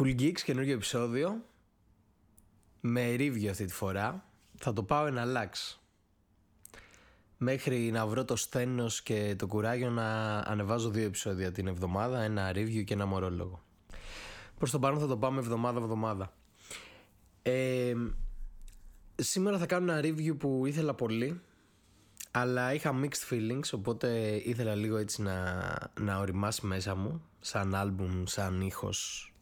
Cool Geeks, καινούργιο επεισόδιο. Με review αυτή τη φορά. Θα το πάω ένα λάξ. Μέχρι να βρω το στένος και το κουράγιο να ανεβάζω δύο επεισόδια την εβδομάδα, ένα review και ένα μορόλογο. Προς το παρόν θα το πάμε εβδομάδα-εβδομάδα. Ε, σήμερα θα κάνω ένα review που ήθελα πολύ αλλά είχα mixed feelings οπότε ήθελα λίγο έτσι να, να οριμάσει μέσα μου σαν άλμπουμ, σαν ήχος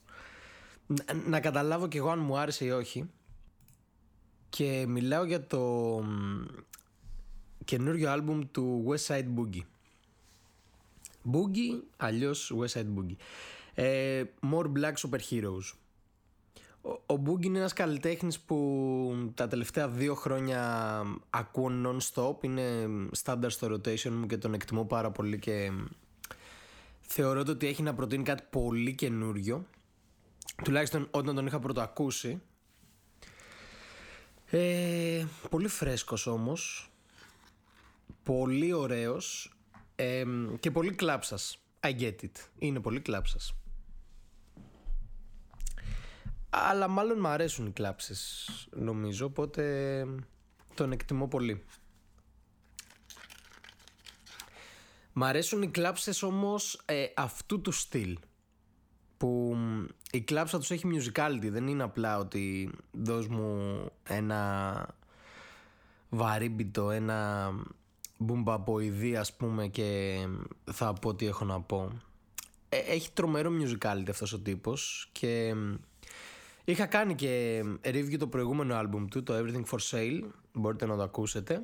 να, καταλάβω κι εγώ αν μου άρεσε ή όχι. Και μιλάω για το καινούριο άλμπουμ του West Side Boogie. Boogie αλλιώς West Side Boogie. Ε, More Black Super Heroes ο Boogie είναι ένας καλλιτέχνης που τα τελευταία δύο χρόνια ακούω non-stop. Είναι standard στο rotation μου και τον εκτιμώ πάρα πολύ και θεωρώ ότι έχει να προτείνει κάτι πολύ καινούριο Τουλάχιστον όταν τον είχα πρωτοακούσει. Ε, Πολύ φρέσκος όμως. Πολύ ωραίος. Ε, Και πολύ κλάψας. I get it. Είναι πολύ κλάψας. Αλλά μάλλον μου αρέσουν οι κλάψεις νομίζω Οπότε τον εκτιμώ πολύ. Μ' αρέσουν οι κλάψεις όμως ε, αυτού του στυλ που η κλάψα τους έχει musicality. Δεν είναι απλά ότι δώσ' μου ένα βαρύμπιτο ένα μπουμπαποειδή ας πούμε και θα πω τι έχω να πω. Ε, έχει τρομερό musicality αυτός ο τύπος και είχα κάνει και review το προηγούμενο άλμπουμ του το Everything for Sale. Μπορείτε να το ακούσετε.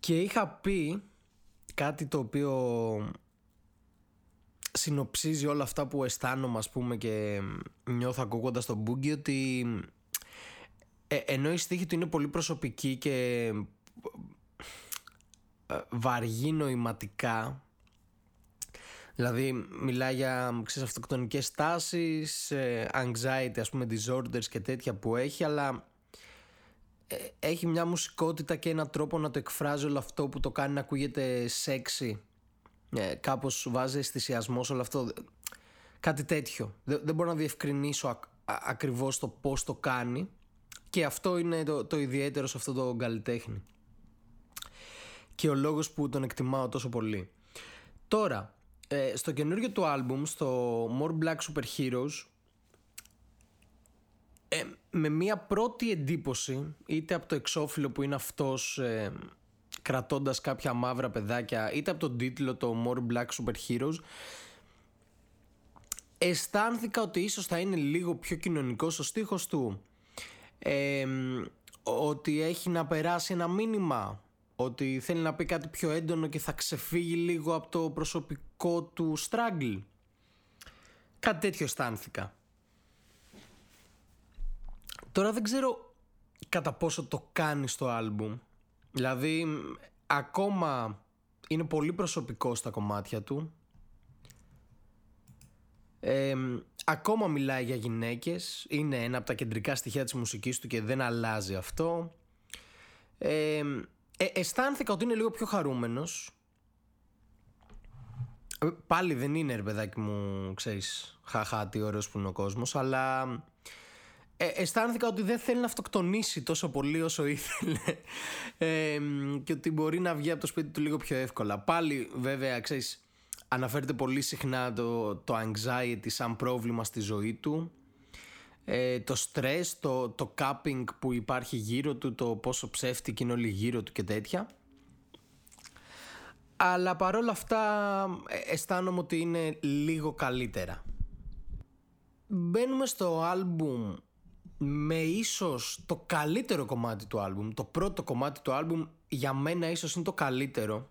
Και είχα πει κάτι το οποίο συνοψίζει όλα αυτά που αισθάνομαι ας πούμε και νιώθω ακούγοντας τον Boogie ότι ε, ενώ η στίχη του είναι πολύ προσωπική και ε, βαργή νοηματικά Δηλαδή μιλάει για ξέρεις, αυτοκτονικές τάσεις, ε, anxiety ας πούμε disorders και τέτοια που έχει αλλά ε, έχει μια μουσικότητα και ένα τρόπο να το εκφράζει όλο αυτό που το κάνει να ακούγεται sexy ε, κάπως βάζει αισθησιασμό σε όλο αυτό. Κάτι τέτοιο. Δεν, δεν μπορώ να διευκρινίσω α, ακριβώς το πώς το κάνει και αυτό είναι το, το ιδιαίτερο σε αυτό το καλλιτέχνη. Και ο λόγος που τον εκτιμάω τόσο πολύ. Τώρα ε, στο καινούργιο του άλμπουμ στο More Black Super Heroes ε, με μία πρώτη εντύπωση είτε από το εξώφυλλο που είναι αυτός ε, κρατώντας κάποια μαύρα παιδάκια είτε από τον τίτλο το More Black Super Heroes αισθάνθηκα ότι ίσως θα είναι λίγο πιο κοινωνικός ο στίχος του. Ότι έχει να περάσει ένα μήνυμα ότι θέλει να πει κάτι πιο έντονο και θα ξεφύγει λίγο από το προσωπικό του struggle. Κάτι τέτοιο αισθάνθηκα. Τώρα δεν ξέρω κατά πόσο το κάνει στο άλμπουμ Δηλαδή ακόμα είναι πολύ προσωπικό στα κομμάτια του. Ακόμα μιλάει για γυναίκες. Είναι ένα από τα κεντρικά στοιχεία της μουσικής του Και δεν αλλάζει αυτό. Ε, Αισθάνθηκα ότι είναι λίγο πιο χαρούμενος. Ε, Πάλι δεν είναι ρε παιδάκι μου Ξέρεις χαχά τι ωραίος που είναι ο κόσμος Αλλά ε, αισθάνθηκα ότι δεν θέλει να αυτοκτονήσει τόσο πολύ όσο ήθελε ε, και ότι μπορεί να βγει από το σπίτι του λίγο πιο εύκολα. Πάλι βέβαια ξέρεις αναφέρεται πολύ συχνά το, το anxiety σαν πρόβλημα στη ζωή του ε, το stress, το, το capping που υπάρχει γύρω του, το πόσο ψεύτικη είναι όλοι γύρω του και τέτοια. Αλλά παρόλα αυτά ε, αισθάνομαι ότι είναι λίγο καλύτερα. Μπαίνουμε στο άλμπουμ με ίσως το καλύτερο κομμάτι του άλμπουμ το πρώτο κομμάτι του άλμπουμ για μένα ίσως είναι το καλύτερο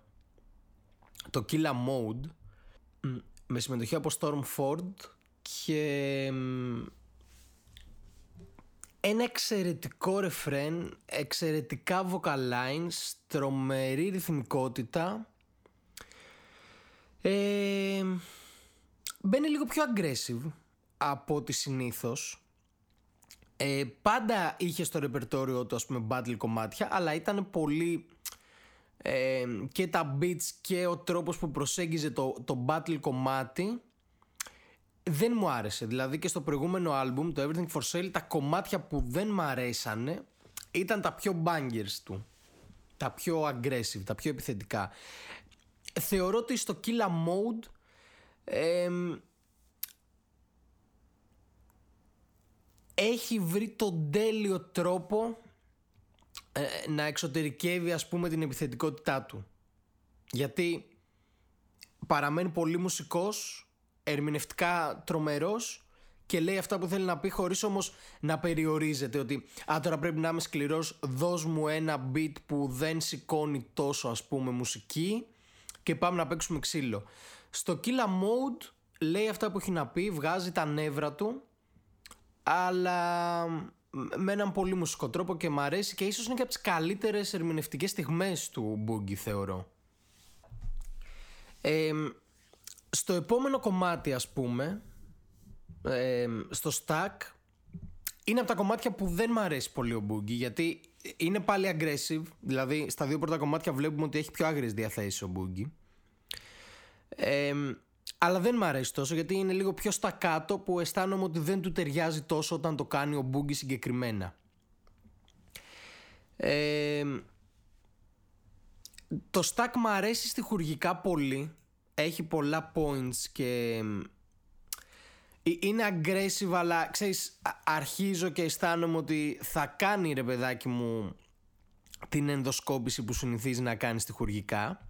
το Killa Mode με συμμετοχή από Storm Ford και ένα εξαιρετικό ρεφρέν εξαιρετικά vocal lines τρομερή ρυθμικότητα. Ε, μπαίνει λίγο πιο aggressive από ό,τι συνήθως ε, πάντα είχε στο ρεπερτόριο του ας πούμε battle κομμάτια αλλά ήταν πολύ ε, και τα beats και ο τρόπος που προσέγγιζε το, το battle κομμάτι δεν μου άρεσε. Δηλαδή και στο προηγούμενο άλμπουμ, το Everything for Sale, τα κομμάτια που δεν μου αρέσανε ήταν τα πιο bangers του. Τα πιο aggressive, τα πιο επιθετικά. Θεωρώ ότι στο Killa Mode έχει βρει τον τέλειο τρόπο ε, να εξωτερικεύει ας πούμε την επιθετικότητά του. Γιατί παραμένει πολύ μουσικός, ερμηνευτικά τρομερός και λέει αυτά που θέλει να πει χωρίς όμως να περιορίζεται ότι «Α, τώρα πρέπει να είμαι σκληρός, δώσ' μου ένα beat που δεν σηκώνει τόσο ας πούμε μουσική και πάμε να παίξουμε ξύλο». Στο Killa Mode λέει αυτά που έχει να πει, βγάζει τα νεύρα του αλλά με έναν πολύ μουσικό τρόπο και μ' αρέσει και ίσως είναι και από τις καλύτερες ερμηνευτικές στιγμές του Boogie θεωρώ. στο επόμενο κομμάτι ας πούμε, στο Stack, είναι από τα κομμάτια που δεν μ' αρέσει πολύ ο Boogie γιατί είναι πάλι aggressive, δηλαδή στα δύο πρώτα κομμάτια βλέπουμε ότι έχει πιο άγριες διαθέσεις ο Boogie. Αλλά δεν μ' αρέσει τόσο γιατί είναι λίγο πιο στα κάτω που αισθάνομαι ότι δεν του ταιριάζει τόσο όταν το κάνει ο Μπούγκη συγκεκριμένα. το stack μ' αρέσει στοιχουργικά πολύ. Έχει πολλά points και ε, είναι aggressive αλλά ξέρεις αρχίζω και αισθάνομαι ότι θα κάνει ρε παιδάκι μου την ενδοσκόπηση που συνηθίζει να κάνει στοιχουργικά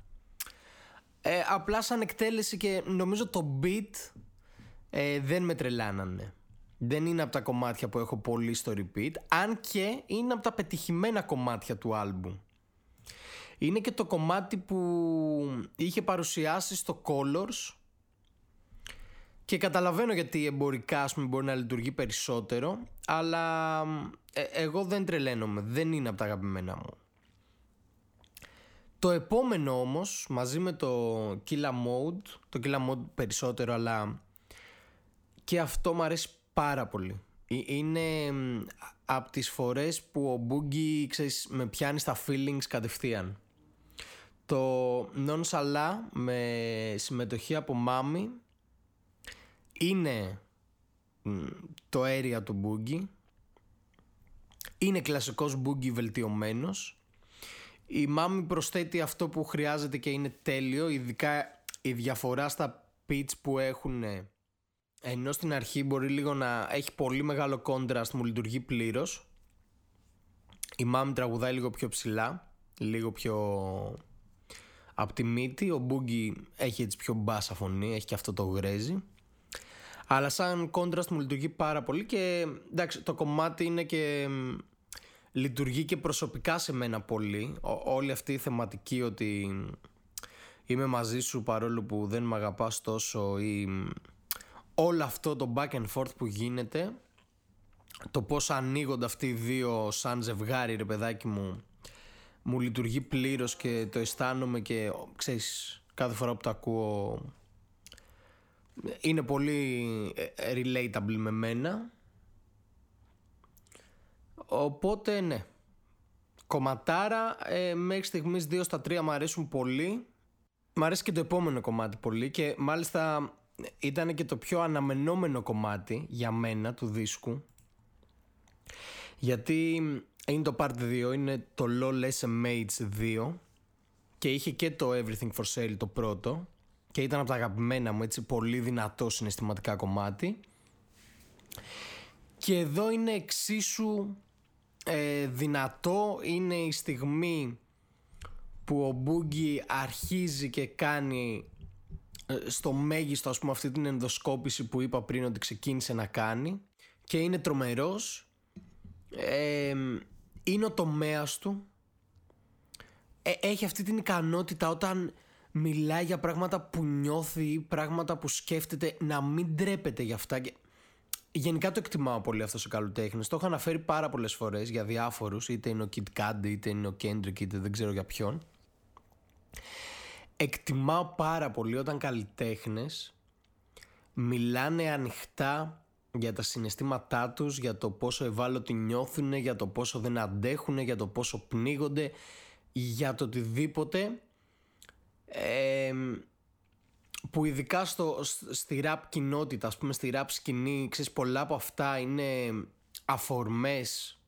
ε, απλά σαν εκτέλεση και νομίζω το beat ε, δεν με τρελάνανε. Δεν είναι από τα κομμάτια που έχω πολύ στο repeat, αν και είναι από τα πετυχημένα κομμάτια του άλμπουμ. Είναι και το κομμάτι που είχε παρουσιάσει στο Colors και καταλαβαίνω γιατί εμπορικά ας πούμε, μπορεί να λειτουργεί περισσότερο, αλλά ε, εγώ δεν τρελαίνομαι, δεν είναι από τα αγαπημένα μου. Το επόμενο όμως μαζί με το Killa Mode Το Killa Mode περισσότερο αλλά Και αυτό μου αρέσει πάρα πολύ. Ε, Είναι από τις φορές που ο Boogie ξέρεις, με πιάνει στα feelings κατευθείαν. Το Non Sala με συμμετοχή από Μάμι Είναι το area του Boogie. Είναι κλασικός Boogie βελτιωμένος η Μάμι προσθέτει αυτό που χρειάζεται και είναι τέλειο, ειδικά η διαφορά στα pitch που έχουν ενώ στην αρχή μπορεί λίγο να έχει πολύ μεγάλο contrast, μου λειτουργεί πλήρως. Η Μάμι τραγουδάει λίγο πιο ψηλά, λίγο πιο από τη μύτη. Ο Μπούγκι έχει έτσι πιο μπάσα φωνή, έχει και αυτό το γρέζι. Αλλά σαν contrast μου λειτουργεί πάρα πολύ και εντάξει, το κομμάτι είναι και λειτουργεί και προσωπικά σε μένα πολύ. όλη αυτή η θεματική ότι είμαι μαζί σου παρόλο που δεν με αγαπάς τόσο ή όλο αυτό το back and forth που γίνεται το πώς ανοίγονται αυτοί οι δύο σαν ζευγάρι ρε παιδάκι μου μου λειτουργεί πλήρως και το αισθάνομαι και ξέρεις κάθε φορά που το ακούω είναι πολύ ε, relatable με μένα Οπότε ναι. Κομματάρα ε, μέχρι στιγμής 2 στα 3 μου αρέσουν πολύ. Μ' αρέσει και το επόμενο κομμάτι πολύ και μάλιστα ήταν και το πιο αναμενόμενο κομμάτι για μένα του δίσκου. Γιατί είναι το part 2, είναι το LOL SMH 2 και είχε και το Everything for Sale το πρώτο και ήταν από τα αγαπημένα μου έτσι πολύ δυνατό συναισθηματικά κομμάτι. Και εδώ είναι εξίσου ε, δυνατό είναι η στιγμή που ο Μπούγκι αρχίζει και κάνει ε, στο μέγιστο ας πούμε αυτή την ενδοσκόπηση που είπα πριν ότι ξεκίνησε να κάνει και είναι τρομερός. Ε, είναι ο τομέας του. Ε, έχει αυτή την ικανότητα όταν μιλάει για πράγματα που νιώθει πράγματα που σκέφτεται να μην τρέπεται για αυτά Γενικά το εκτιμάω πολύ αυτός ο καλλιτέχνης. Το έχω αναφέρει πάρα πολλές φορές για διάφορους, είτε είναι ο Kid Cudi, είτε είναι ο Kendrick, είτε δεν ξέρω για ποιον. Εκτιμάω πάρα πολύ όταν καλλιτέχνες μιλάνε ανοιχτά για τα συναισθήματά τους, για το πόσο ευάλωτοι νιώθουν, για το πόσο δεν αντέχουν, για το πόσο πνίγονται, για το οτιδήποτε. Ε, που ειδικά στο, στη rap κοινότητα, ας πούμε στη rap σκηνή, ξέρεις πολλά από αυτά είναι αφορμές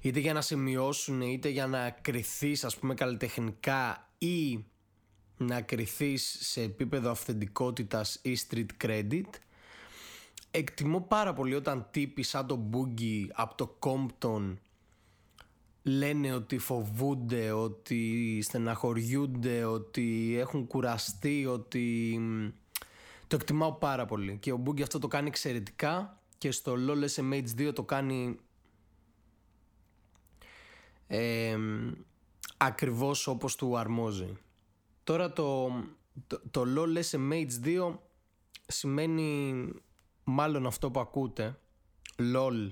είτε για να σημειώσουν είτε για να κρυθείς ας πούμε καλλιτεχνικά ή να κρυθείς σε επίπεδο αυθεντικότητας ή street credit. Εκτιμώ πάρα πολύ όταν τύποι σαν τον Boogie από το Compton λένε ότι φοβούνται, ότι στεναχωριούνται, ότι έχουν κουραστεί, ότι το εκτιμάω πάρα πολύ και ο Boogie αυτό το κάνει εξαιρετικά και στο LoL SMH2 το κάνει ε, ακριβώς όπως του αρμόζει. Τώρα το, το, το LoL SMH2 σημαίνει μάλλον αυτό που ακούτε LOL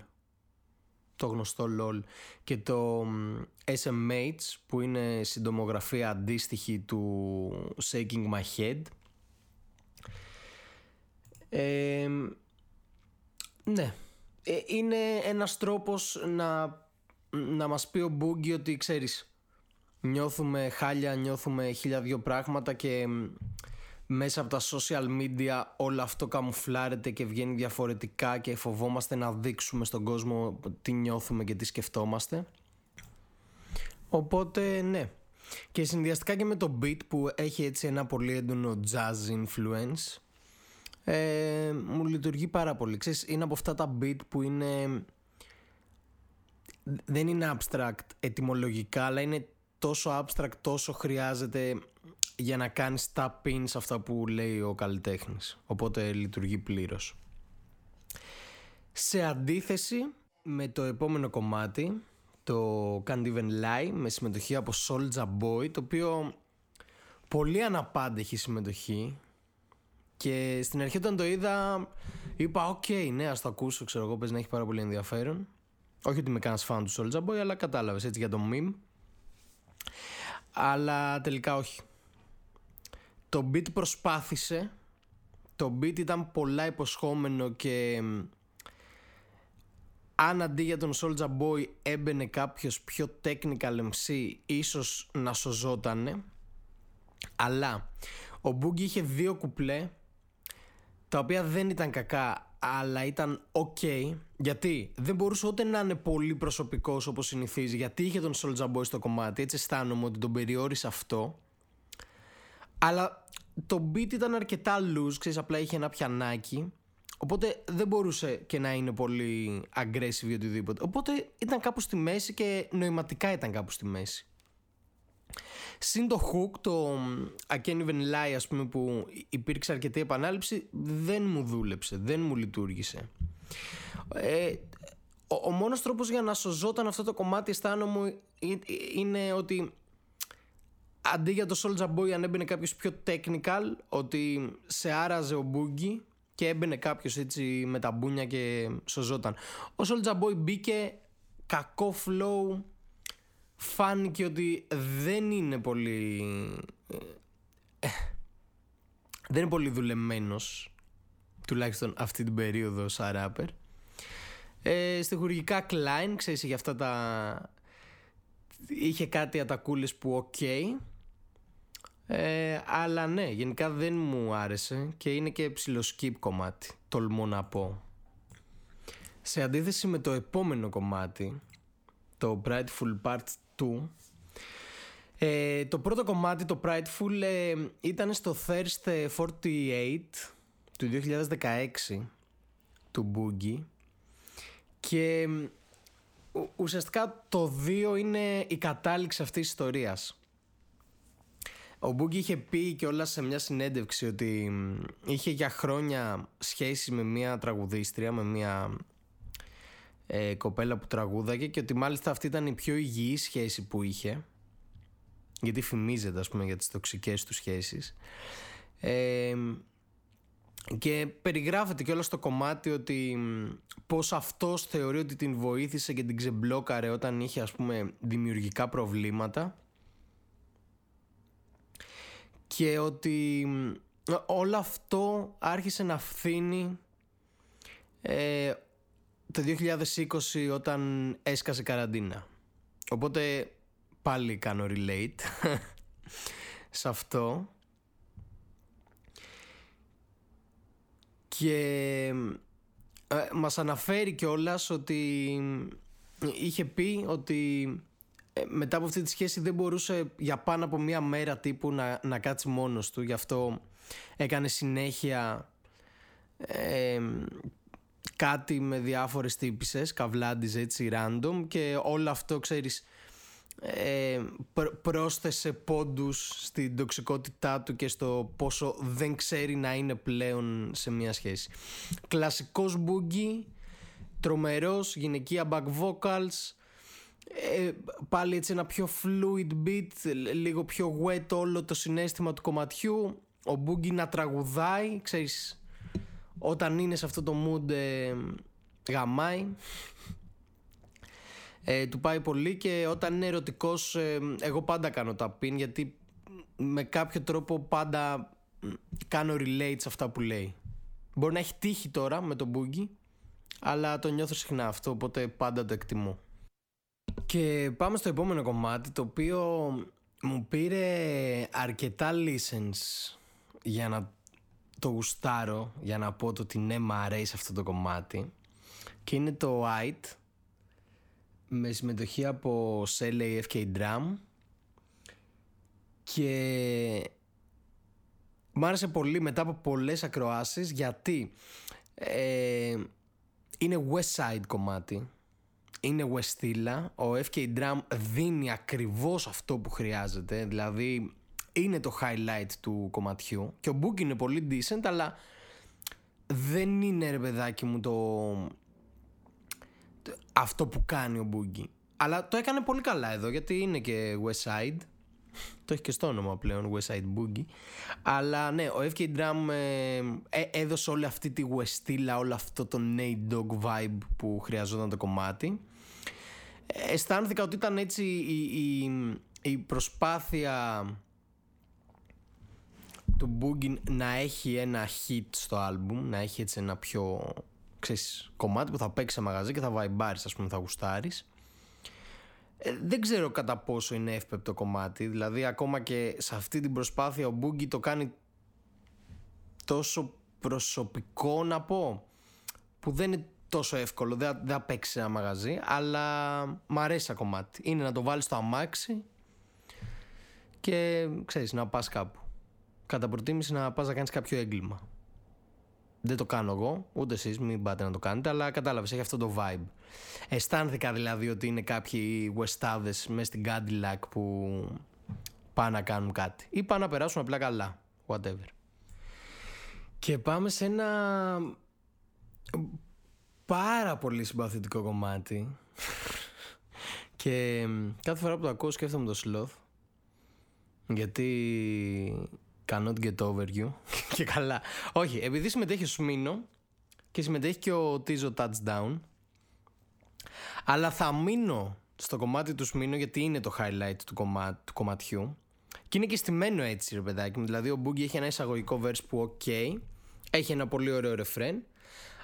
το γνωστό LOL και το SMH που είναι συντομογραφία αντίστοιχη του Shaking My Head. Ε, ναι. Ε, είναι ένας τρόπος να, να μας πει ο Boogie ότι ξέρεις νιώθουμε χάλια, νιώθουμε χίλια δυο πράγματα και μέσα από τα social media όλο αυτό καμουφλάρεται και βγαίνει διαφορετικά και φοβόμαστε να δείξουμε στον κόσμο τι νιώθουμε και τι σκεφτόμαστε. Οπότε ναι. Και συνδυαστικά και με το beat που έχει έτσι ένα πολύ έντονο jazz influence ε, μου λειτουργεί πάρα πολύ. Ξέρεις, είναι από αυτά τα beat που είναι δεν είναι abstract ετυμολογικά αλλά είναι τόσο abstract τόσο χρειάζεται για να κάνεις tap in σε αυτά που λέει ο καλλιτέχνης. Οπότε λειτουργεί πλήρως. Σε αντίθεση με το επόμενο κομμάτι, το Can't Even Lie, με συμμετοχή από Soulja Boy, το οποίο πολύ αναπάντεχη συμμετοχή και στην αρχή όταν το είδα είπα οκ, okay, ναι ας το ακούσω, ξέρω εγώ, πες να έχει πάρα πολύ ενδιαφέρον. Όχι ότι είμαι κανένας φαν του Soulja Boy, αλλά κατάλαβες έτσι για το meme. Αλλά τελικά όχι. Το beat προσπάθησε. Το beat ήταν πολλά υποσχόμενο και αν αντί για τον Soulja Boy έμπαινε κάποιος πιο technical MC ίσως να σωζότανε. Αλλά ο Boogie είχε δύο κουπλέ τα οποία δεν ήταν κακά αλλά ήταν ok. Γιατί δεν μπορούσε ούτε να είναι πολύ προσωπικός όπως συνηθίζει γιατί είχε τον Soulja Boy στο κομμάτι. Έτσι αισθάνομαι ότι τον περιόρισε αυτό αλλά το beat ήταν αρκετά loose, ξέρεις, απλά είχε ένα πιανάκι. Οπότε δεν μπορούσε και να είναι πολύ aggressive ή οτιδήποτε. Οπότε ήταν κάπου στη μέση και νοηματικά ήταν κάπου στη μέση. Συν το hook, το I can't even lie ας πούμε που υπήρξε αρκετή επανάληψη δεν μου δούλεψε, δεν μου λειτουργήσε. Ε, ο, ο μόνος τρόπος για να σωζόταν αυτό το κομμάτι αισθάνομαι είναι ότι αντί για το Soulja Boy αν έμπαινε κάποιος πιο technical ότι σε άραζε ο Boogie και έμπαινε κάποιος έτσι με τα μπούνια και σωζόταν. Ο Soulja Boy μπήκε κακό flow φάνηκε ότι δεν είναι πολύ ε, δεν είναι πολύ δουλεμένος τουλάχιστον αυτή την περίοδο σαν rapper ε, στοιχουργικά Klein ξέρεις για αυτά τα είχε κάτι ατακούλες που ok ε, αλλά ναι, γενικά δεν μου άρεσε και είναι και skip κομμάτι, τολμώ να πω. Σε αντίθεση με το επόμενο κομμάτι, το Prideful Part 2, ε, το πρώτο κομμάτι, το Prideful, ε, ήταν στο Thirst 48 του 2016 του Boogie και ουσιαστικά το 2 είναι η κατάληξη αυτής της ιστορίας. Ο Μπούγκη είχε πει και όλα σε μια συνέντευξη ότι είχε για χρόνια σχέση με μια τραγουδίστρια, με μια ε, κοπέλα που τραγούδαγε και ότι μάλιστα αυτή ήταν η πιο υγιή σχέση που είχε γιατί φημίζεται ας πούμε για τις τοξικές του σχέσεις. Ε, και περιγράφεται και όλο στο κομμάτι ότι πως αυτός θεωρεί ότι την βοήθησε και την ξεμπλόκαρε όταν είχε ας πούμε δημιουργικά προβλήματα και ότι όλο αυτό άρχισε να φθήνει ε, το 2020 όταν έσκασε καραντίνα. Οπότε πάλι κάνω relate σε αυτό. και ε, μας αναφέρει κιόλας ότι είχε πει ότι ε, μετά από αυτή τη σχέση δεν μπορούσε για πάνω από μία μέρα τύπου να, να κάτσει μόνος του γι' αυτό έκανε συνέχεια ε, κάτι με διάφορες τύπησες καβλάντιζε έτσι random και όλο αυτό ξέρεις ε, πρόσθεσε πόντους στην τοξικότητά του και στο πόσο δεν ξέρει να είναι πλέον σε μια σχέση. Κλασικός μπούγκι, τρομερός, γυναικεία back vocals, ε, πάλι έτσι ένα πιο fluid beat, λίγο πιο wet όλο το συνέστημα του κομματιού, ο μπούγκι να τραγουδάει, ξέρεις, όταν είναι σε αυτό το mood ε, γαμάει ε, του πάει πολύ και όταν είναι ερωτικός ε, εγώ πάντα κάνω τα πιν γιατί με κάποιο τρόπο πάντα κάνω relate σε αυτά που λέει. Μπορεί να έχει τύχει τώρα με τον Boogie αλλά το νιώθω συχνά αυτό οπότε πάντα το εκτιμώ. Και πάμε στο επόμενο κομμάτι το οποίο μου πήρε αρκετά listens για να το γουστάρω, για να πω το ότι ναι μ' αρέσει αυτό το κομμάτι. Και είναι το White με συμμετοχή από Sele FK Drum και μ' άρεσε πολύ μετά από πολλές ακροάσεις γιατί ε, είναι West Side κομμάτι είναι Westilla ο FK Drum δίνει ακριβώς αυτό που χρειάζεται δηλαδή είναι το highlight του κομματιού και ο Book είναι πολύ decent αλλά δεν είναι ρε παιδάκι μου το αυτό που κάνει ο Μπούγκι. Αλλά το έκανε πολύ καλά εδώ γιατί είναι και West Side. Το έχει και στο όνομα πλέον West Side Boogie. Αλλά ναι, ο FK Drum ε, ε, έδωσε όλη αυτή τη Westilla, όλο αυτό το Nate Dogg vibe που χρειαζόταν το κομμάτι. Ε, αισθάνθηκα ότι ήταν έτσι η, η, η προσπάθεια του Boogie να έχει ένα hit στο album, να έχει έτσι ένα πιο ξέρεις, κομμάτι που θα παίξει σε μαγαζί και θα βαϊμπάρεις, ας πούμε, θα γουστάρεις. Ε, δεν ξέρω κατά πόσο είναι εύπεπτο κομμάτι, δηλαδή ακόμα και σε αυτή την προσπάθεια ο Μπούγκι το κάνει τόσο προσωπικό να πω, που δεν είναι τόσο εύκολο, δεν, δεν θα παίξεις σε ένα μαγαζί, αλλά μ' αρέσει ένα κομμάτι. Είναι να το βάλεις στο αμάξι και ξέρεις να πας κάπου. Κατά προτίμηση να πας να κάνεις κάποιο έγκλημα. Δεν το κάνω εγώ, ούτε εσείς, μην πάτε να το κάνετε, αλλά κατάλαβες, έχει αυτό το vibe. Αισθάνθηκα δηλαδή ότι είναι κάποιοι Westάδε μέσα στην Cadillac που πάνε να κάνουν κάτι. Ή πάνε να περάσουν απλά καλά. Whatever. Και πάμε σε ένα πάρα πολύ συμπαθητικό κομμάτι. και κάθε φορά που το ακούω σκέφτομαι το sloth. Γιατί Cannot get over you. και καλά. Όχι, επειδή συμμετέχει ο Σμίνο και συμμετέχει και ο Τίζο Touchdown. Αλλά θα μείνω στο κομμάτι του Σμίνο γιατί είναι το highlight του, κομμά... του κομματιού. Και είναι και στημένο έτσι, ρε παιδάκι μου. Δηλαδή, ο Boogie έχει ένα εισαγωγικό verse που, ok, έχει ένα πολύ ωραίο ρεφρέν.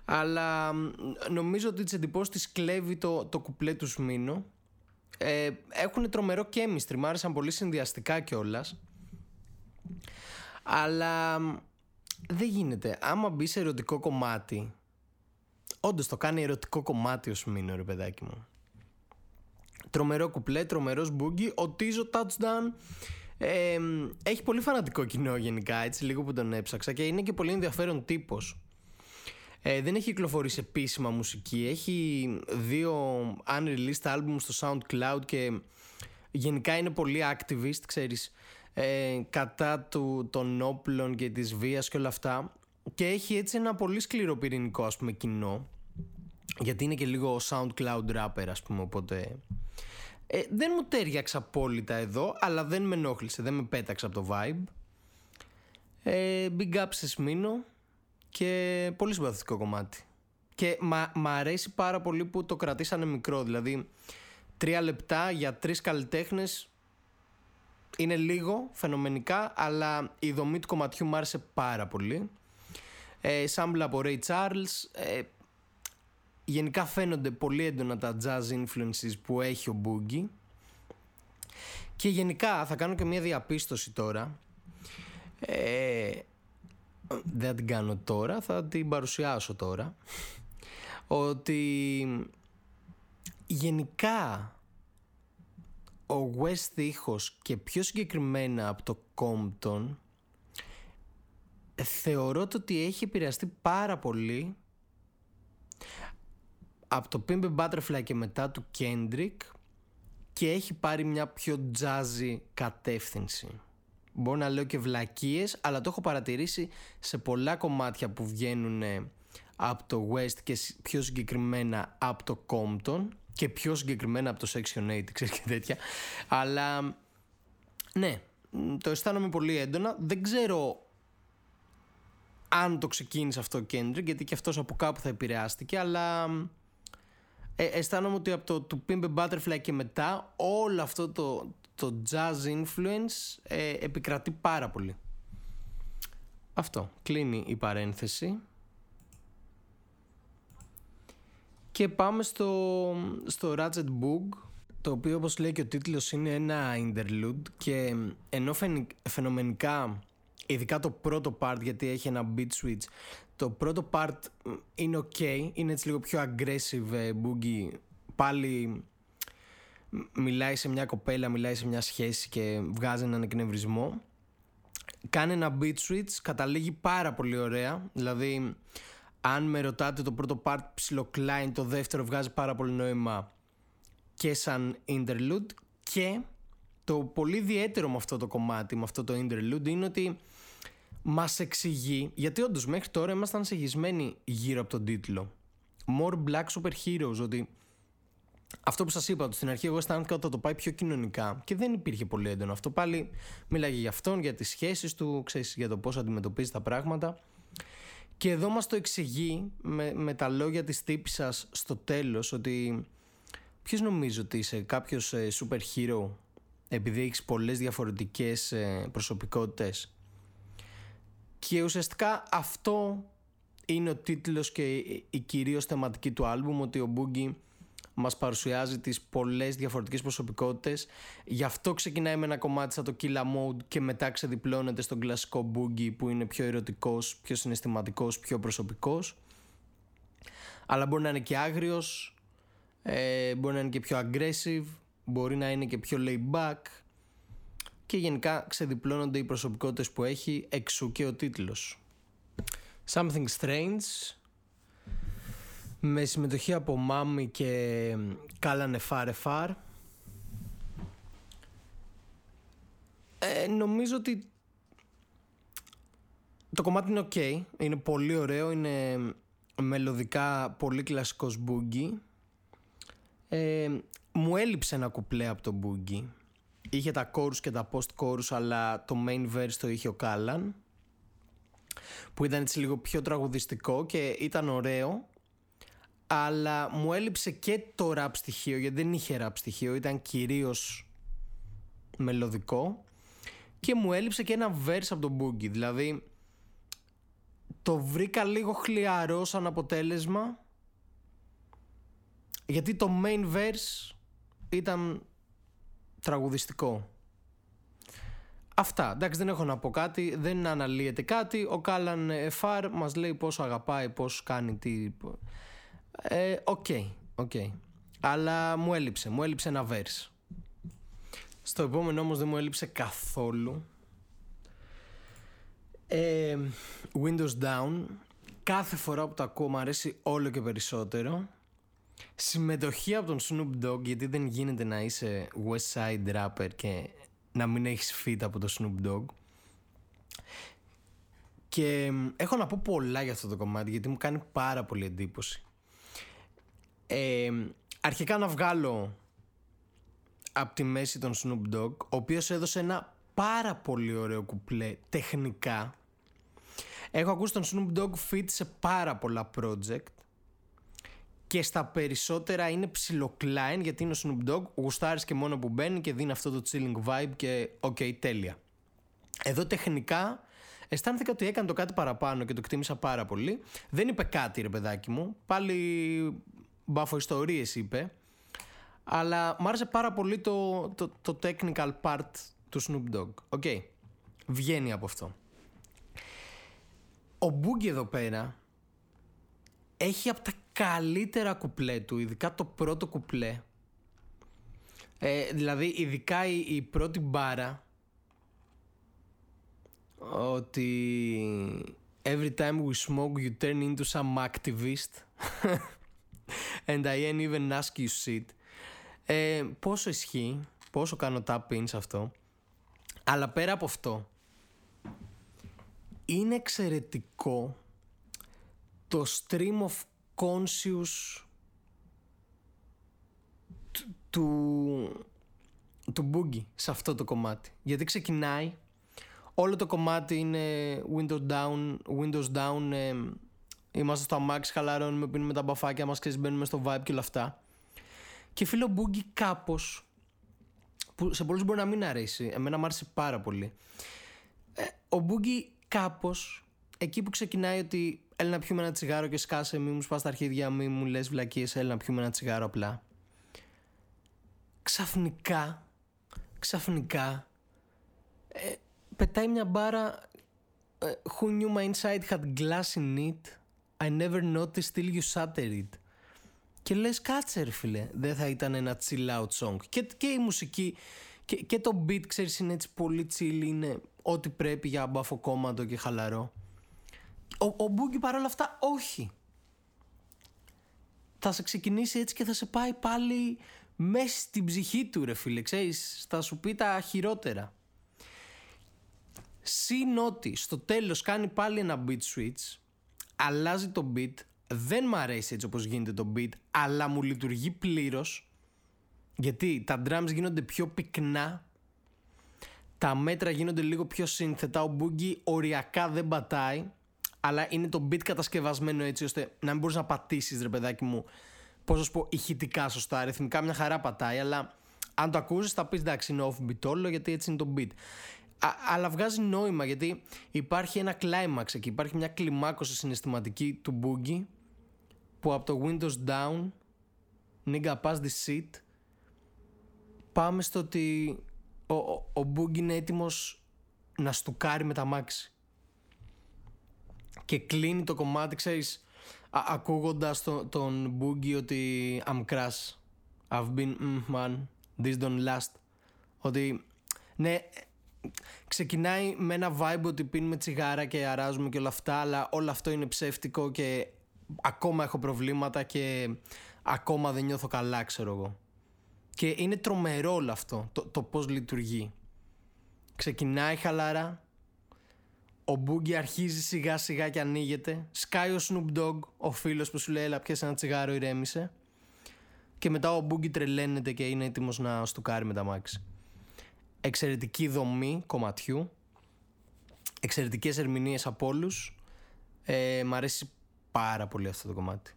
Αλλά νομίζω ότι τις εντυπώσεις τη κλέβει το, το κουπλέ του Σμίνο. Ε, έχουν τρομερό chemistry, μ' άρεσαν πολύ συνδυαστικά κιόλας. Αλλά δεν γίνεται. Άμα μπει σε ερωτικό κομμάτι, όντως το κάνει ερωτικό κομμάτι ο Σμίνο, ρε παιδάκι μου. Τρομερό κουπλέ, τρομερός μπούγκι. Ο Τίζο Touchdown ε, έχει πολύ φανατικό κοινό γενικά, έτσι λίγο που τον έψαξα και είναι και πολύ ενδιαφέρον τύπος. Ε, δεν έχει κυκλοφορήσει επίσημα μουσική. Έχει δύο unreleased album στο SoundCloud και γενικά είναι πολύ activist, ξέρεις ε, κατά του, των όπλων και της βίας και όλα αυτά. Και έχει έτσι ένα πολύ σκληρό πυρηνικό ας πούμε κοινό. Γιατί είναι και λίγο SoundCloud rapper ας πούμε οπότε ε, δεν μου τέριαξε απόλυτα εδώ αλλά δεν με ενόχλησε, δεν με πέταξε από το vibe. Ε, Big up σε Σμίνο και πολύ συμπαθητικό κομμάτι και μ' αρέσει πάρα πολύ που το κρατήσανε μικρό δηλαδή τρία λεπτά για τρεις καλλιτέχνες είναι λίγο φαινομενικά, αλλά η δομή του κομματιού μου άρεσε πάρα πολύ. Ε, από Ray Charles. Ε, γενικά φαίνονται πολύ έντονα τα jazz influences που έχει ο Boogie. Και γενικά θα κάνω και μια διαπίστωση τώρα. Ε, δεν θα την κάνω τώρα, θα την παρουσιάσω τώρα. Ότι γενικά ο West ήχος και πιο συγκεκριμένα από το Compton θεωρώ ότι έχει επηρεαστεί πάρα πολύ από το Pimp Butterfly και μετά του Kendrick και έχει πάρει μια πιο jazzy κατεύθυνση. Μπορώ να λέω και βλακίες, αλλά το έχω παρατηρήσει σε πολλά κομμάτια που βγαίνουν από το West και πιο συγκεκριμένα από το Compton και πιο συγκεκριμένα από το Section 8, ξέρεις και τέτοια. Αλλά ναι, το αισθάνομαι πολύ έντονα. Δεν ξέρω αν το ξεκίνησε αυτό ο Kendrick, γιατί και αυτός από κάπου θα επηρεάστηκε, αλλά ε, αισθάνομαι ότι από το του Pimp Butterfly και μετά όλο αυτό το, το jazz influence ε, επικρατεί πάρα πολύ. Αυτό. Κλείνει η παρένθεση. Και πάμε στο, στο Ratchet Book το οποίο όπως λέει και ο τίτλος είναι ένα interlude και ενώ φαινομενικά ειδικά το πρώτο part γιατί έχει ένα beat switch το πρώτο part είναι ok είναι έτσι λίγο πιο aggressive ε, boogie πάλι μιλάει σε μια κοπέλα μιλάει σε μια σχέση και βγάζει έναν εκνευρισμό. Κάνει ένα beat switch καταλήγει πάρα πολύ ωραία. Δηλαδή αν με ρωτάτε το πρώτο part ψιλοκλάει το δεύτερο βγάζει πάρα πολύ νόημα και σαν interlude και το πολύ ιδιαίτερο με αυτό το κομμάτι, με αυτό το interlude είναι ότι μας εξηγεί, γιατί όντως μέχρι τώρα ήμασταν συγχυσμένοι γύρω από τον τίτλο. More Black Super Heroes, ότι αυτό που σας είπα, ότι στην αρχή εγώ αισθάνθηκα ότι θα το πάει πιο κοινωνικά και δεν υπήρχε πολύ έντονο αυτό. Πάλι μίλαγε για αυτόν, για τις σχέσεις του, ξέρεις, για το πώς αντιμετωπίζει τα πράγματα. Και εδώ μας το εξηγεί με, με τα λόγια της τύπησας στο τέλος ότι ποιος νομίζω ότι είσαι κάποιος ε, super hero επειδή έχεις πολλές διαφορετικές ε, προσωπικότητες και ουσιαστικά αυτό είναι ο τίτλος και η κυρίως θεματική του άλμπουμ ότι ο Boogie μας παρουσιάζει τις πολλές διαφορετικές προσωπικότητες. Γι' αυτό ξεκινάει με ένα κομμάτι σαν το Killa Mode και μετά ξεδιπλώνεται στον κλασικό Boogie που είναι πιο ερωτικός, πιο συναισθηματικός, πιο προσωπικός. Αλλά μπορεί να είναι και άγριος ε, μπορεί να είναι και πιο aggressive μπορεί να είναι και πιο laid back. Και γενικά ξεδιπλώνονται οι προσωπικότητες που έχει εξού και ο τίτλος. Something Strange με συμμετοχή από Μάμι και Κάλανε Φάρε Φάρ. Ε, νομίζω ότι το κομμάτι είναι ok. Είναι πολύ ωραίο είναι μελωδικά πολύ κλασικός boogie ε, μου έλειψε ένα κουπλέ από το boogie είχε τα chorus και τα post chorus αλλά το main verse το είχε ο Κάλαν που ήταν έτσι λίγο πιο τραγουδιστικό και ήταν ωραίο αλλά μου έλειψε και το rap στοιχείο γιατί δεν είχε rap στοιχείο ήταν κυρίως μελωδικό και μου έλειψε και ένα verse από το boogie δηλαδή το βρήκα λίγο χλιαρό σαν αποτέλεσμα γιατί το main verse ήταν τραγουδιστικό. Αυτά. Εντάξει, δεν έχω να πω κάτι. Δεν αναλύεται κάτι. Ο Κάλαν Εφάρ μας λέει πόσο αγαπάει, πώς κάνει, τι... Ε, οκ, ε, οκ. Okay, Αλλά μου έλειψε. Μου έλειψε ένα verse. Στο επόμενο όμως δεν μου έλειψε καθόλου. Ε, Windows Down. Κάθε φορά που το ακούω μου αρέσει όλο και περισσότερο. Συμμετοχή από τον Snoop Dogg γιατί δεν γίνεται να είσαι West Side rapper και να μην έχεις feat από τον Snoop Dogg και έχω να πω πολλά για αυτό το κομμάτι γιατί μου κάνει πάρα πολύ εντύπωση ε, αρχικά να βγάλω από τη μέση τον Snoop Dogg ο οποίος έδωσε ένα πάρα πολύ ωραίο κουπλέ τεχνικά έχω ακούσει τον Snoop Dogg feat σε πάρα πολλά project και στα περισσότερα είναι ψιλοκλάιν γιατί είναι ο Snoop Dogg, γουστάρεις και μόνο που μπαίνει και δίνει αυτό το chilling vibe και οκ, okay, τέλεια. Εδώ τεχνικά αισθάνθηκα ότι έκανε το κάτι παραπάνω και το εκτίμησα πάρα πολύ. Δεν είπε κάτι ρε παιδάκι μου, πάλι μπαφο ιστορίες είπε, αλλά μου άρεσε πάρα πολύ το, το, το technical part του Snoop Dogg. Οκ, okay. βγαίνει από αυτό. ο Boogie εδώ πέρα έχει από τα καλύτερα κουπλέ του, ειδικά το πρώτο κουπλέ. Ε, δηλαδή, ειδικά η, η πρώτη μπάρα ότι every time we smoke you turn into some activist and I ain't even ask you shit. Ε, πόσο ισχύει, πόσο κάνω tap in σε αυτό. Αλλά πέρα από αυτό, είναι εξαιρετικό το stream of conscious του, του Boogie σε αυτό το κομμάτι. Γιατί ξεκινάει, όλο το κομμάτι είναι Windows down, Windows down ε, είμαστε στο αμάξι, χαλαρώνουμε, πίνουμε τα μπαφάκια μας, ξέρεις, μπαίνουμε στο vibe και όλα αυτά. Και φίλο Boogie κάπως, που σε πολλούς μπορεί να μην αρέσει, εμένα μου άρεσε πάρα πολύ. Ε, ο Boogie κάπως, εκεί που ξεκινάει ότι έλα να πιούμε ένα τσιγάρο και σκάσε, μη μου σπάς τα αρχίδια, μη μου λες βλακίες, έλα να πιούμε ένα τσιγάρο απλά. Ξαφνικά, ξαφνικά, ε, πετάει μια μπάρα ε, Who knew my inside had glass in it I never noticed till you shattered it. Και λες κάτσε ρε φίλε Δεν θα ήταν ένα chill out song. Και, και η μουσική και, και το beat ξέρεις είναι έτσι πολύ chill Είναι ό,τι πρέπει για μπαφοκόμματο και χαλαρό. Ο, ο Boogie παρόλα αυτά όχι. Θα σε ξεκινήσει έτσι και θα σε πάει πάλι Μέσα στην ψυχή του ρε φίλε Ξέρεις θα σου πει τα χειρότερα. Συν ότι στο τέλος κάνει πάλι ένα beat switch Αλλάζει το beat. Δεν μ' αρέσει έτσι όπως γίνεται το beat Αλλά μου λειτουργεί πλήρως Γιατί τα drums γίνονται πιο πυκνά Τα μέτρα γίνονται λίγο πιο σύνθετα Ο boogie οριακά δεν πατάει Αλλά είναι το beat κατασκευασμένο έτσι ώστε να μην μπορείς να πατήσεις ρε παιδάκι μου Πώς να σου πω ηχητικά σωστά. Αριθμικά μια χαρά πατάει Αλλά αν το ακούσεις θα πεις εντάξει είναι offbeat όλο γιατί έτσι είναι το beat αλλά βγάζει νόημα γιατί υπάρχει ένα climax εκεί, υπάρχει μια κλιμάκωση συναισθηματική του Boogie που από το Windows Down, nigga pass the shit, πάμε στο ότι ο, ο, ο Boogie είναι έτοιμος να στουκάρει με τα μάξι. Και κλείνει το κομμάτι, ξέρεις, α, ακούγοντας το, τον Boogie ότι I'm crash, I've been, mm, man, this don't last. Ότι, ναι, ξεκινάει με ένα vibe ότι πίνουμε τσιγάρα και αράζουμε και όλα αυτά αλλά όλο αυτό είναι ψεύτικο και ακόμα έχω προβλήματα και ακόμα δεν νιώθω καλά ξέρω εγώ. Και είναι τρομερό όλο αυτό το, το πως λειτουργεί. Ξεκινάει χαλάρα ο Μπούγκι αρχίζει σιγά σιγά και ανοίγεται σκάει ο Snoop Dogg ο φίλος που σου λέει έλα πιέσε ένα τσιγάρο ηρέμησε. Και μετά ο Μπούγκι τρελαίνεται και είναι έτοιμος να στουκάρει με τα μάξι εξαιρετική δομή κομματιού, εξαιρετικές ερμηνείες από όλους. Ε, μ' αρέσει πάρα πολύ αυτό το κομμάτι.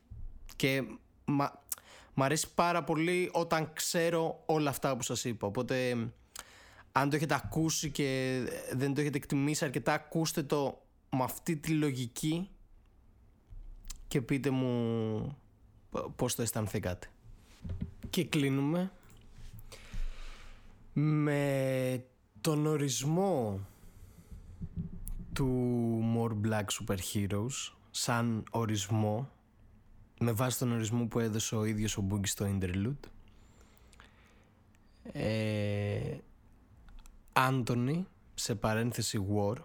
Και μα, μ' αρέσει πάρα πολύ όταν ξέρω όλα αυτά που σας είπα. Οπότε αν το έχετε ακούσει και δεν το έχετε εκτιμήσει αρκετά, ακούστε το με αυτή τη λογική και πείτε μου πώς το αισθανθήκατε. Και κλείνουμε με τον ορισμό του More Black Super Heroes σαν ορισμό με βάση τον ορισμό που έδωσε ο ίδιος ο Boogie στο Interlude ε, Άντωνη σε παρένθεση War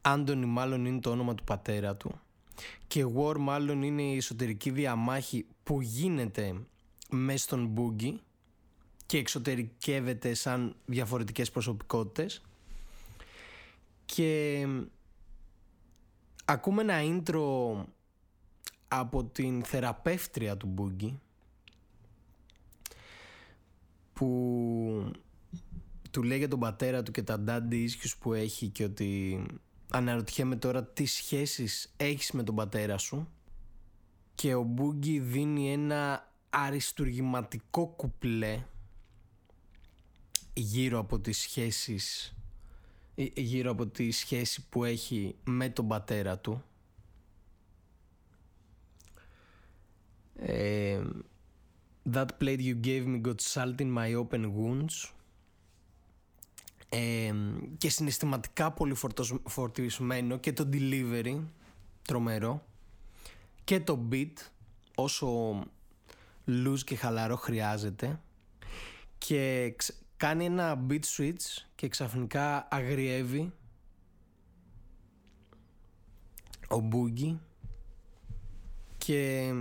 Άντωνη μάλλον είναι το όνομα του πατέρα του και War μάλλον είναι η εσωτερική διαμάχη που γίνεται μέσα στον Boogie και εξωτερικεύεται σαν διαφορετικές προσωπικότητες. Και ακούμε ένα intro από την θεραπεύτρια του Μπούγκη που του λέει για τον πατέρα του και τα daddy issues που έχει και ότι αναρωτιέμαι τώρα τι σχέσεις έχεις με τον πατέρα σου. Και ο Μπούγκη δίνει ένα αριστουργηματικό κουπλέ γύρω από τις σχέσεις ε, γύρω από τη σχέση που έχει με τον πατέρα του. Ε, That plate you gave me got salt in my open wounds. Και συναισθηματικά πολύ φορτισμένο και το delivery τρομερό. Και το beat όσο loose και χαλαρό χρειάζεται. Και κάνει ένα beat switch και ξαφνικά αγριεύει ο Boogie και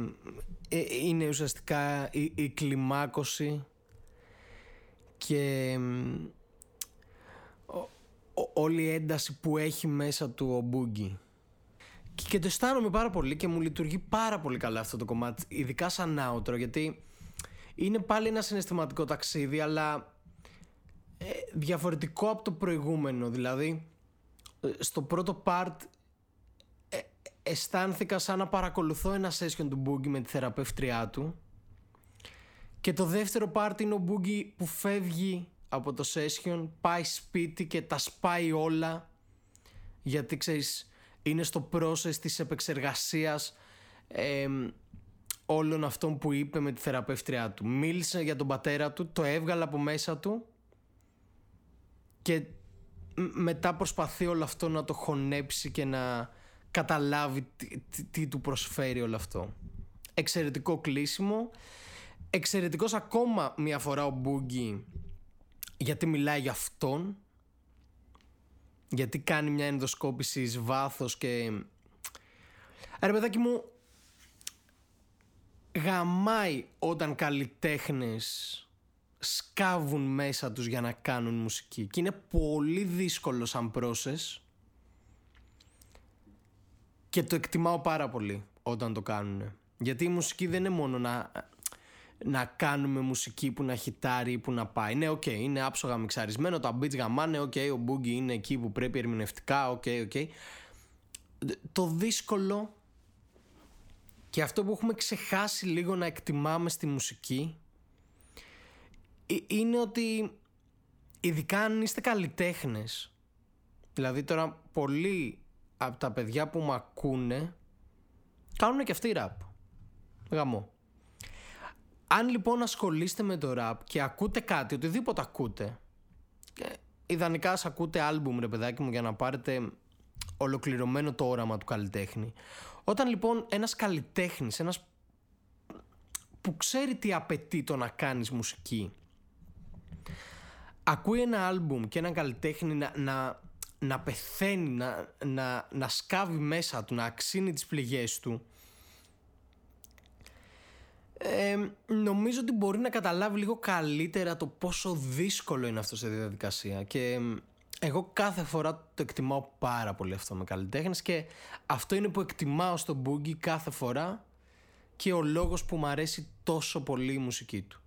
ε, είναι ουσιαστικά η, η κλιμάκωση και όλη η ένταση που έχει μέσα του ο Boogie. Και το αισθάνομαι πάρα πολύ και μου λειτουργεί πάρα πολύ καλά αυτό το κομμάτι ειδικά σαν outro γιατί είναι πάλι ένα συναισθηματικό ταξίδι αλλά ε, διαφορετικό από το προηγούμενο δηλαδή ε, στο πρώτο part ε, αισθάνθηκα σαν να παρακολουθώ ένα session του Boogie με τη θεραπεύτριά του. Και το δεύτερο part είναι ο Boogie που φεύγει από το session πάει σπίτι και τα σπάει όλα. Γιατί ξέρεις είναι στο process της επεξεργασίας ε, όλων αυτών που είπε με τη θεραπεύτριά του. Μίλησε για τον πατέρα του, το έβγαλε από μέσα του και μετά προσπαθεί όλο αυτό να το χωνέψει και να καταλάβει τι, του προσφέρει όλο αυτό. Εξαιρετικό κλείσιμο. Εξαιρετικός ακόμα μια φορά ο Μπούγκι γιατί μιλάει για αυτόν γιατί κάνει μια ενδοσκόπηση εις βάθος και... Ρε παιδάκι μου, γαμάει όταν καλλιτέχνες σκάβουν μέσα τους για να κάνουν μουσική και είναι πολύ δύσκολο σαν process και το εκτιμάω πάρα πολύ όταν το κάνουν γιατί η μουσική δεν είναι μόνο να να κάνουμε μουσική που να χιτάρει ή που να πάει. Ναι, οκ, okay, είναι άψογα μιξαρισμένο, τα beats γαμάνε, οκ, okay, ο Boogie είναι εκεί που πρέπει ερμηνευτικά, οκ, okay, οκ. Okay. Το δύσκολο και αυτό που έχουμε ξεχάσει λίγο να εκτιμάμε στη μουσική ε, είναι ότι ειδικά αν είστε καλλιτέχνες δηλαδή τώρα πολλοί από τα παιδιά που μου ακούνε κάνουν και αυτοί ραπ γαμό αν λοιπόν ασχολείστε με το rap και ακούτε κάτι, οτιδήποτε ακούτε, ιδανικά ας ακούτε άλμπουμ ρε παιδάκι μου για να πάρετε ολοκληρωμένο το όραμα του καλλιτέχνη. Όταν λοιπόν ένας καλλιτέχνης, ένας που ξέρει τι απαιτεί το να κάνεις μουσική, ακούει ένα άλμπουμ και έναν καλλιτέχνη να, να, να πεθαίνει, να, να, να σκάβει μέσα του, να αξίνει τις πληγές του, νομίζω ότι μπορεί να καταλάβει λίγο καλύτερα το πόσο δύσκολο είναι αυτό σε διαδικασία και εγώ κάθε φορά το εκτιμάω πάρα πολύ αυτό με καλλιτέχνες και αυτό είναι που εκτιμάω στο Boogie κάθε φορά και ο λόγος που μου αρέσει τόσο πολύ η μουσική του.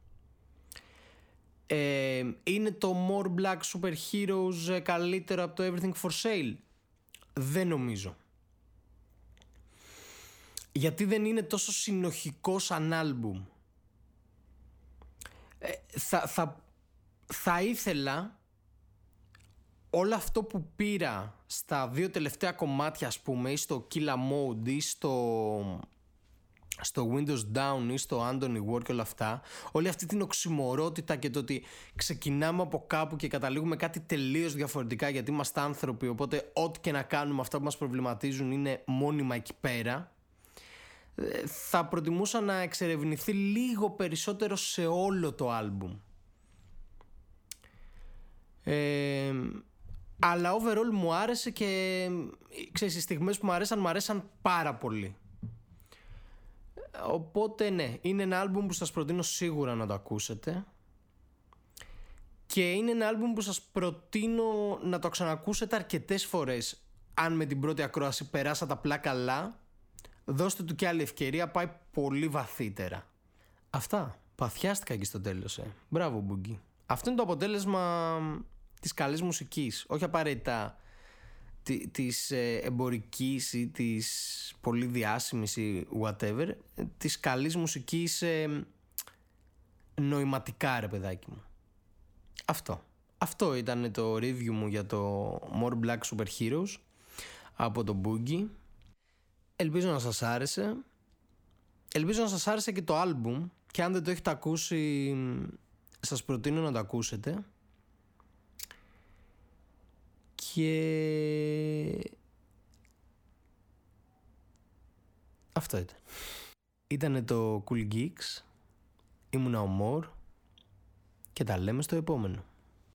Είναι το More Black Super Heroes ε, καλύτερο από το Everything for Sale? Δεν νομίζω γιατί δεν είναι τόσο συνοχικός σαν άλμπουμ. Ε, θα, θα, θα ήθελα όλο αυτό που πήρα στα δύο τελευταία κομμάτια ας πούμε ή στο Killa Mode ή στο, στο Windows Down ή στο Anthony War και όλα αυτά όλη αυτή την οξυμορότητα και το ότι ξεκινάμε από κάπου και καταλήγουμε κάτι τελείως διαφορετικά γιατί είμαστε άνθρωποι οπότε ό,τι και να κάνουμε αυτά που μας προβληματίζουν είναι μόνιμα εκεί πέρα θα προτιμούσα να εξερευνηθεί λίγο περισσότερο σε όλο το άλμπουμ. Ε, αλλά overall μου άρεσε και ξέρεις οι στιγμές που μου αρέσαν μου αρέσαν πάρα πολύ. Οπότε ναι, είναι ένα άλμπουμ που σας προτείνω σίγουρα να το ακούσετε. Και είναι ένα άλμπουμ που σας προτείνω να το ξανακούσετε αρκετές φορές αν με την πρώτη ακρόαση περάσατε απλά καλά δώστε του και άλλη ευκαιρία, πάει πολύ βαθύτερα. Αυτά. Παθιάστηκα εκεί στο τέλος, ε. Μπράβο, Μπουγκί. Αυτό είναι το αποτέλεσμα της καλής μουσικής. Όχι απαραίτητα της ε, εμπορικής ή της πολύ διάσημης ή whatever. Της καλής μουσικής ε, νοηματικά, ρε παιδάκι μου. Αυτό. Αυτό ήταν το review μου για το More Black Super Heroes από το Boogie. Ελπίζω να σας άρεσε. Ελπίζω να σας άρεσε και το άλμπουμ και αν δεν το έχετε ακούσει σας προτείνω να το ακούσετε. Και αυτό ήταν. Ήτανε το Cool Geeks, ήμουνα ο Μόρ και τα λέμε στο επόμενο.